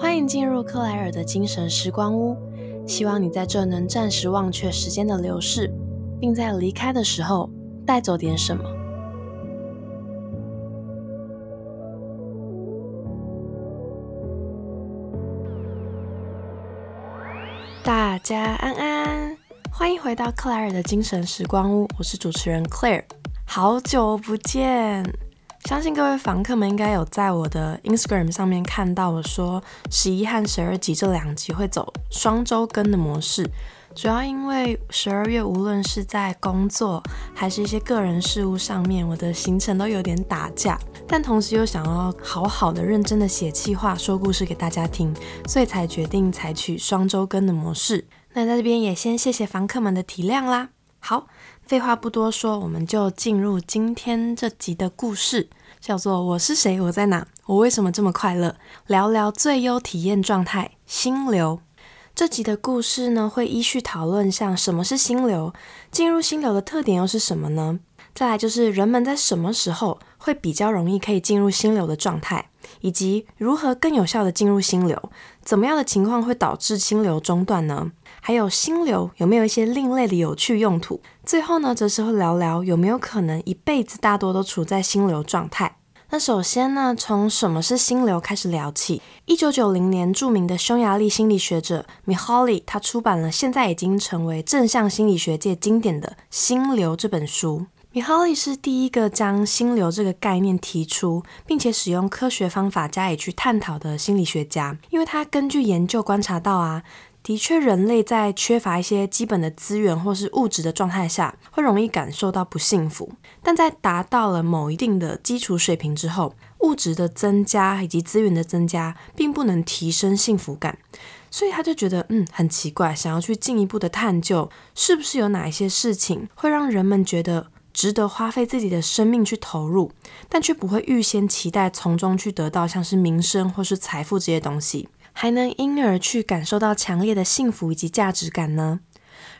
欢迎进入克莱尔的精神时光屋，希望你在这能暂时忘却时间的流逝，并在离开的时候带走点什么。大家安安，欢迎回到克莱尔的精神时光屋，我是主持人 Claire，好久不见。相信各位房客们应该有在我的 Instagram 上面看到我说十一和十二集这两集会走双周更的模式，主要因为十二月无论是在工作还是一些个人事务上面，我的行程都有点打架，但同时又想要好好的认真的写计划说故事给大家听，所以才决定采取双周更的模式。那在这边也先谢谢房客们的体谅啦。好。废话不多说，我们就进入今天这集的故事，叫做《我是谁？我在哪？我为什么这么快乐？》聊聊最优体验状态——心流。这集的故事呢，会依序讨论像什么是心流，进入心流的特点又是什么呢？再来就是人们在什么时候会比较容易可以进入心流的状态，以及如何更有效的进入心流，怎么样的情况会导致心流中断呢？还有心流有没有一些另类的有趣用途？最后呢，则是会聊聊有没有可能一辈子大多都处在心流状态。那首先呢，从什么是心流开始聊起。一九九零年，著名的匈牙利心理学者 Mihaly 他出版了现在已经成为正向心理学界经典的《心流》这本书。Mihaly 是第一个将心流这个概念提出，并且使用科学方法加以去探讨的心理学家，因为他根据研究观察到啊。的确，人类在缺乏一些基本的资源或是物质的状态下，会容易感受到不幸福。但在达到了某一定的基础水平之后，物质的增加以及资源的增加，并不能提升幸福感。所以他就觉得，嗯，很奇怪，想要去进一步的探究，是不是有哪一些事情会让人们觉得值得花费自己的生命去投入，但却不会预先期待从中去得到像是名声或是财富这些东西。还能因而去感受到强烈的幸福以及价值感呢？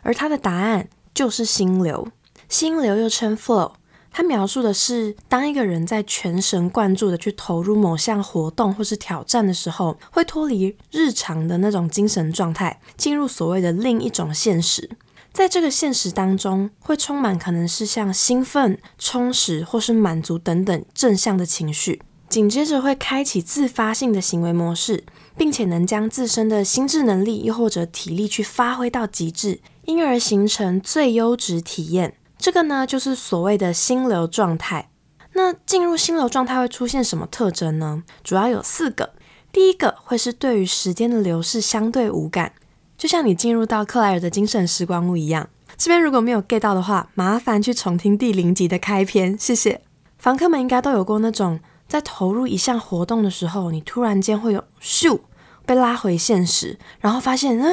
而他的答案就是心流。心流又称 flow，它描述的是当一个人在全神贯注的去投入某项活动或是挑战的时候，会脱离日常的那种精神状态，进入所谓的另一种现实。在这个现实当中，会充满可能是像兴奋、充实或是满足等等正向的情绪。紧接着会开启自发性的行为模式，并且能将自身的心智能力又或者体力去发挥到极致，因而形成最优质体验。这个呢，就是所谓的心流状态。那进入心流状态会出现什么特征呢？主要有四个。第一个会是对于时间的流逝相对无感，就像你进入到克莱尔的精神时光屋一样。这边如果没有 get 到的话，麻烦去重听第零集的开篇，谢谢。房客们应该都有过那种。在投入一项活动的时候，你突然间会有咻被拉回现实，然后发现，嗯，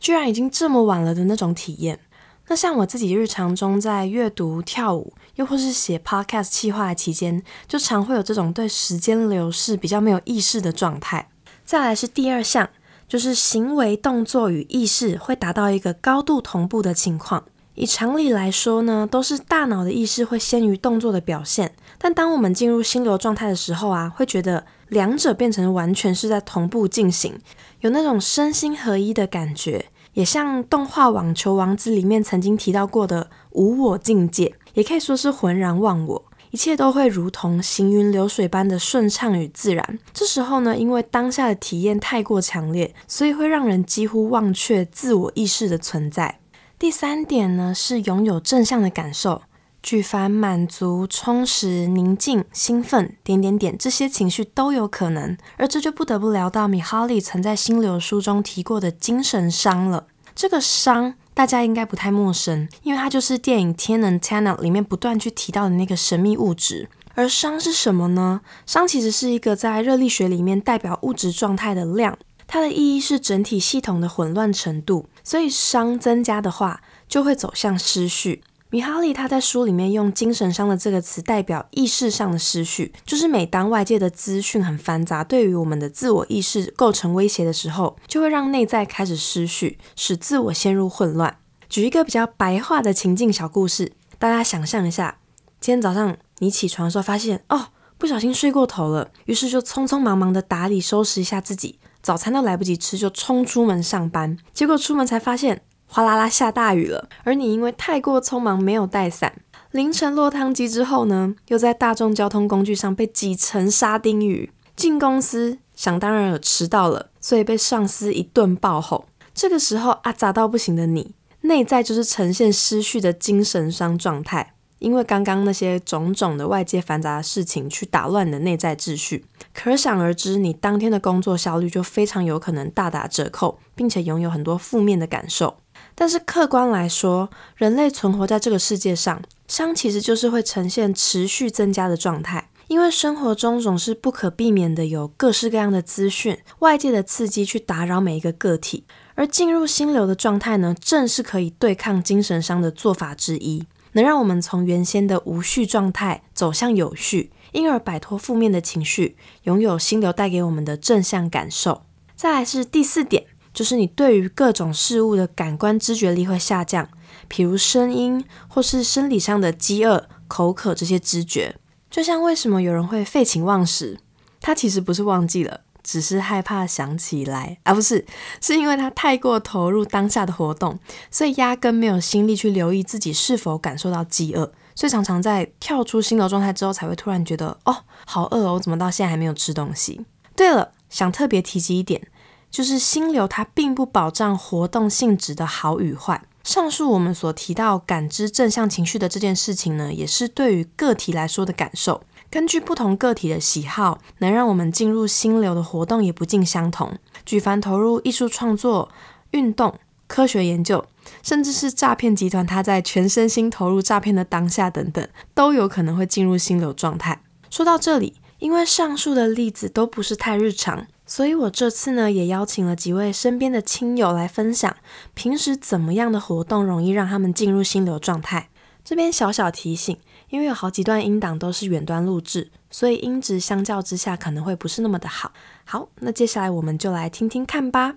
居然已经这么晚了的那种体验。那像我自己日常中在阅读、跳舞，又或是写 podcast 企划的期间，就常会有这种对时间流逝比较没有意识的状态。再来是第二项，就是行为动作与意识会达到一个高度同步的情况。以常理来说呢，都是大脑的意识会先于动作的表现。但当我们进入心流状态的时候啊，会觉得两者变成完全是在同步进行，有那种身心合一的感觉，也像动画《网球王子》里面曾经提到过的无我境界，也可以说是浑然忘我，一切都会如同行云流水般的顺畅与自然。这时候呢，因为当下的体验太过强烈，所以会让人几乎忘却自我意识的存在。第三点呢，是拥有正向的感受，举凡满足、充实、宁静、兴奋，点点点，这些情绪都有可能。而这就不得不聊到米哈利曾在《心流》书中提过的精神伤了。这个伤大家应该不太陌生，因为它就是电影《天能》天能里面不断去提到的那个神秘物质。而熵是什么呢？熵其实是一个在热力学里面代表物质状态的量。它的意义是整体系统的混乱程度，所以熵增加的话，就会走向失序。米哈利他在书里面用“精神伤”的这个词代表意识上的失序，就是每当外界的资讯很繁杂，对于我们的自我意识构成威胁的时候，就会让内在开始失序，使自我陷入混乱。举一个比较白话的情境小故事，大家想象一下：今天早上你起床的时候，发现哦，不小心睡过头了，于是就匆匆忙忙的打理收拾一下自己。早餐都来不及吃就冲出门上班，结果出门才发现哗啦啦下大雨了，而你因为太过匆忙没有带伞。凌晨落汤鸡之后呢，又在大众交通工具上被挤成沙丁鱼。进公司想当然有迟到了，所以被上司一顿暴吼。这个时候啊，杂到不行的你，内在就是呈现失序的精神伤状态，因为刚刚那些种种的外界繁杂的事情去打乱你的内在秩序，可想而知，你当天的工作效率就非常有可能大打折扣，并且拥有很多负面的感受。但是客观来说，人类存活在这个世界上。伤其实就是会呈现持续增加的状态，因为生活中总是不可避免的有各式各样的资讯、外界的刺激去打扰每一个个体，而进入心流的状态呢，正是可以对抗精神伤的做法之一，能让我们从原先的无序状态走向有序，因而摆脱负面的情绪，拥有心流带给我们的正向感受。再来是第四点，就是你对于各种事物的感官知觉力会下降。比如声音，或是生理上的饥饿、口渴这些知觉，就像为什么有人会废寝忘食，他其实不是忘记了，只是害怕想起来，而不是是因为他太过投入当下的活动，所以压根没有心力去留意自己是否感受到饥饿，所以常常在跳出心流状态之后，才会突然觉得哦，好饿哦，我怎么到现在还没有吃东西？对了，想特别提及一点，就是心流它并不保障活动性质的好与坏。上述我们所提到感知正向情绪的这件事情呢，也是对于个体来说的感受。根据不同个体的喜好，能让我们进入心流的活动也不尽相同。举凡投入艺术创作、运动、科学研究，甚至是诈骗集团，他在全身心投入诈骗的当下等等，都有可能会进入心流状态。说到这里，因为上述的例子都不是太日常。所以我这次呢，也邀请了几位身边的亲友来分享，平时怎么样的活动容易让他们进入心流状态。这边小小提醒，因为有好几段音档都是远端录制，所以音质相较之下可能会不是那么的好。好，那接下来我们就来听听看吧。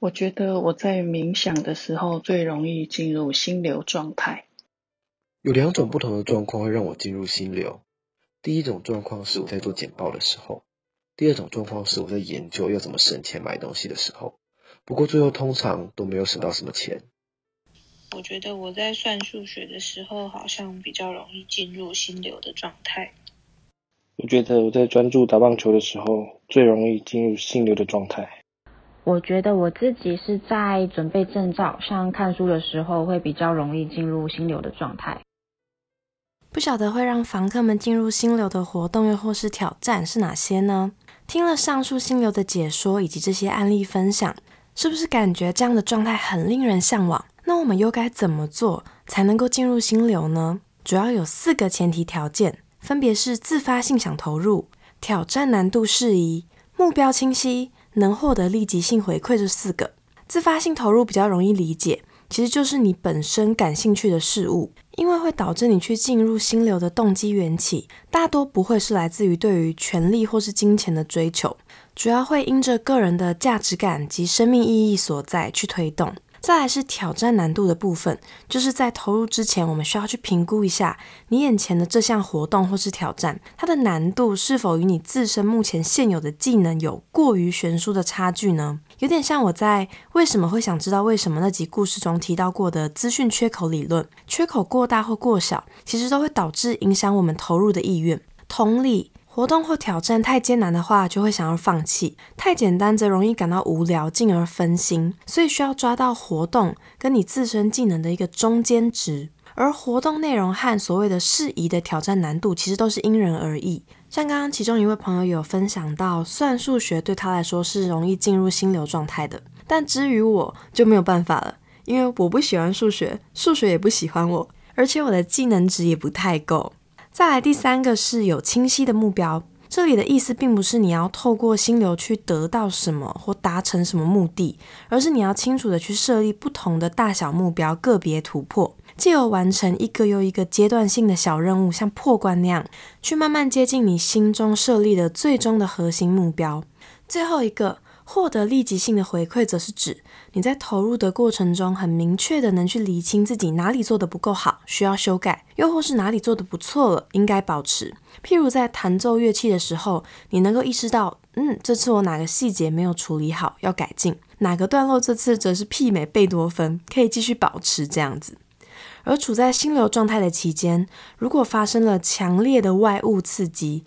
我觉得我在冥想的时候最容易进入心流状态。有两种不同的状况会让我进入心流。第一种状况是我在做简报的时候。第二种状况是我在研究要怎么省钱买东西的时候，不过最后通常都没有省到什么钱。我觉得我在算数学的时候好像比较容易进入心流的状态。我觉得我在专注打棒球的时候最容易进入心流的状态。我觉得我自己是在准备证照、像看书的时候会比较容易进入心流的状态。不晓得会让房客们进入心流的活动又或是挑战是哪些呢？听了上述心流的解说以及这些案例分享，是不是感觉这样的状态很令人向往？那我们又该怎么做才能够进入心流呢？主要有四个前提条件，分别是自发性想投入、挑战难度适宜、目标清晰、能获得立即性回馈这四个。自发性投入比较容易理解。其实就是你本身感兴趣的事物，因为会导致你去进入心流的动机缘起，大多不会是来自于对于权力或是金钱的追求，主要会因着个人的价值感及生命意义所在去推动。再来是挑战难度的部分，就是在投入之前，我们需要去评估一下你眼前的这项活动或是挑战，它的难度是否与你自身目前现有的技能有过于悬殊的差距呢？有点像我在为什么会想知道为什么那集故事中提到过的资讯缺口理论，缺口过大或过小，其实都会导致影响我们投入的意愿。同理。活动或挑战太艰难的话，就会想要放弃；太简单则容易感到无聊，进而分心。所以需要抓到活动跟你自身技能的一个中间值。而活动内容和所谓的适宜的挑战难度，其实都是因人而异。像刚刚其中一位朋友有分享到，算数学对他来说是容易进入心流状态的，但至于我就没有办法了，因为我不喜欢数学，数学也不喜欢我，而且我的技能值也不太够。再来第三个是有清晰的目标，这里的意思并不是你要透过心流去得到什么或达成什么目的，而是你要清楚的去设立不同的大小目标，个别突破，借由完成一个又一个阶段性的小任务，像破关那样，去慢慢接近你心中设立的最终的核心目标。最后一个。获得立即性的回馈，则是指你在投入的过程中，很明确的能去理清自己哪里做的不够好，需要修改，又或是哪里做的不错了，应该保持。譬如在弹奏乐器的时候，你能够意识到嗯，这次我哪个细节没有处理好，要改进；哪个段落这次则是媲美贝多芬，可以继续保持这样子。而处在心流状态的期间，如果发生了强烈的外物刺激，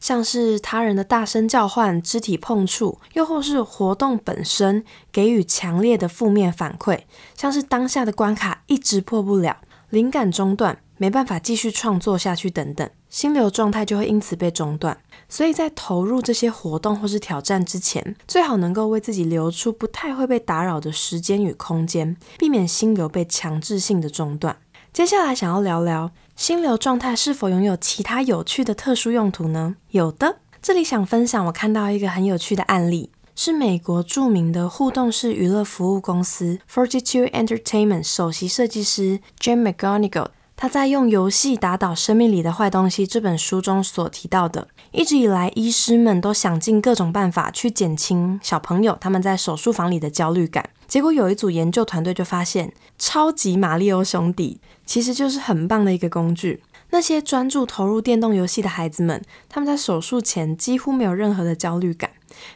像是他人的大声叫唤、肢体碰触，又或是活动本身给予强烈的负面反馈，像是当下的关卡一直破不了，灵感中断，没办法继续创作下去等等，心流状态就会因此被中断。所以在投入这些活动或是挑战之前，最好能够为自己留出不太会被打扰的时间与空间，避免心流被强制性的中断。接下来想要聊聊心流状态是否拥有其他有趣的特殊用途呢？有的，这里想分享我看到一个很有趣的案例，是美国著名的互动式娱乐服务公司 Forty Two Entertainment 首席设计师 Jim McGonigal。他在《用游戏打倒生命里的坏东西》这本书中所提到的，一直以来，医师们都想尽各种办法去减轻小朋友他们在手术房里的焦虑感。结果有一组研究团队就发现，超级马里奥兄弟其实就是很棒的一个工具。那些专注投入电动游戏的孩子们，他们在手术前几乎没有任何的焦虑感，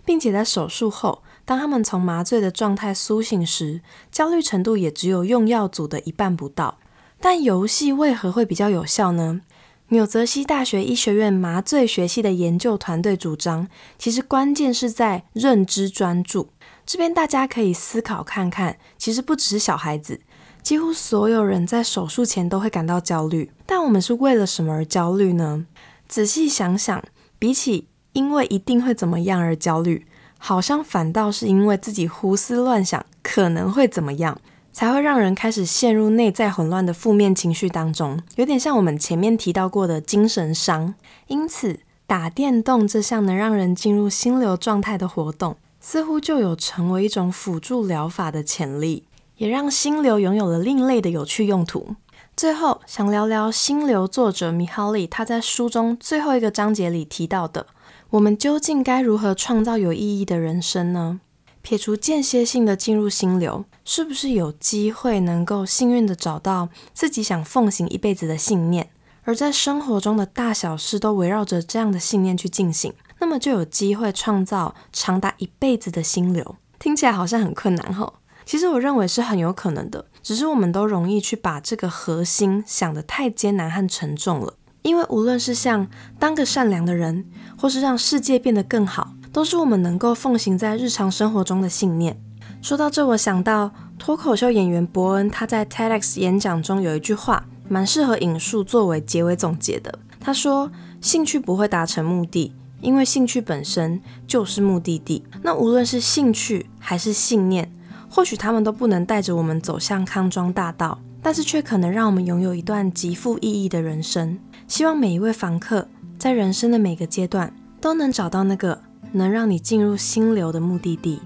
并且在手术后，当他们从麻醉的状态苏醒时，焦虑程度也只有用药组的一半不到。但游戏为何会比较有效呢？纽泽西大学医学院麻醉学系的研究团队主张，其实关键是在认知专注。这边大家可以思考看看，其实不只是小孩子，几乎所有人在手术前都会感到焦虑。但我们是为了什么而焦虑呢？仔细想想，比起因为一定会怎么样而焦虑，好像反倒是因为自己胡思乱想可能会怎么样。才会让人开始陷入内在混乱的负面情绪当中，有点像我们前面提到过的精神伤。因此，打电动这项能让人进入心流状态的活动，似乎就有成为一种辅助疗法的潜力，也让心流拥有了另类的有趣用途。最后，想聊聊心流作者米哈利他在书中最后一个章节里提到的：我们究竟该如何创造有意义的人生呢？撇除间歇性的进入心流，是不是有机会能够幸运的找到自己想奉行一辈子的信念？而在生活中的大小事都围绕着这样的信念去进行，那么就有机会创造长达一辈子的心流。听起来好像很困难吼，其实我认为是很有可能的，只是我们都容易去把这个核心想得太艰难和沉重了。因为无论是像当个善良的人，或是让世界变得更好。都是我们能够奉行在日常生活中的信念。说到这，我想到脱口秀演员伯恩，他在 TEDx 演讲中有一句话，蛮适合引述作为结尾总结的。他说：“兴趣不会达成目的，因为兴趣本身就是目的地。那无论是兴趣还是信念，或许他们都不能带着我们走向康庄大道，但是却可能让我们拥有一段极富意义的人生。希望每一位房客在人生的每个阶段都能找到那个。”能让你进入心流的目的地。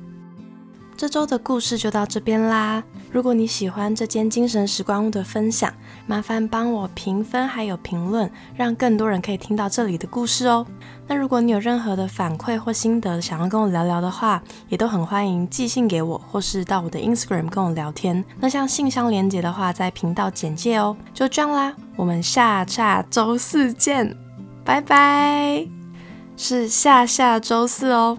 这周的故事就到这边啦。如果你喜欢这间精神时光屋的分享，麻烦帮我评分还有评论，让更多人可以听到这里的故事哦。那如果你有任何的反馈或心得，想要跟我聊聊的话，也都很欢迎寄信给我，或是到我的 Instagram 跟我聊天。那像信箱连接的话，在频道简介哦。就这样啦，我们下下周四见，拜拜。是下下周四哦。